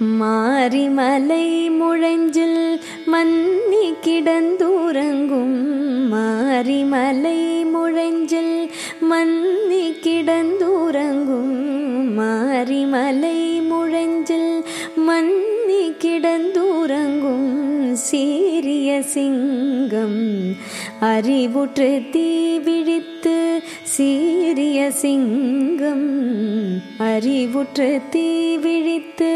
மாரிமலை முழஞ்சில் மன்னி கிடந்துறங்கும் மாரிமலை முழஞ்சில் மன்னி கிடந்துறங்கும் மாரிமலை முழஞ்சில் மன்னி கிடந்துறங்கும் சீரிய சிங்கம் அறிவுற்று தீ விழித்து சீரிய சிங்கம் அறிவுற்று தீ விழித்து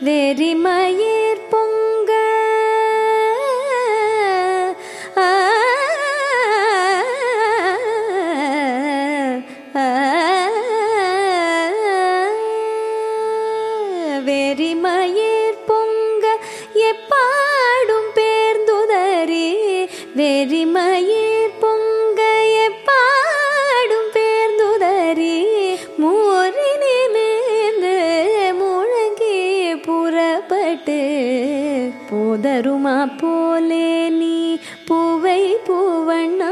வெறிமயிர் பொங்க வெறிமயிர் பொங்க எப்பாடும் பேர்ந்துதறி வெறிமயிர் போதருமா போலே நீ? பூவை பூவண்ணா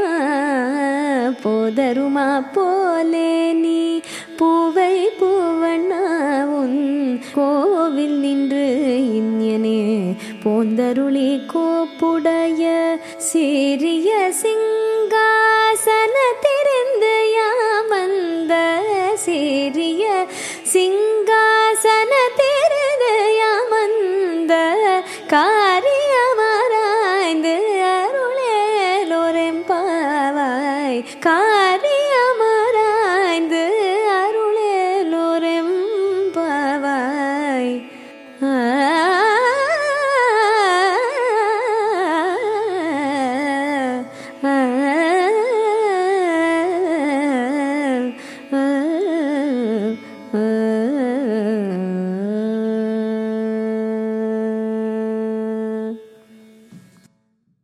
போதருமா போலே நீ? பூவை பூவண்ணா உன் கோவில் நின்று இன்யனே. போந்தருளி கோப்புடைய சிறிய சிங்காசன திறந்து யாமந்த சிறிய சிங்கா காரியமராய்ந்து அருளேலோரெம்பாவாய் ஆ.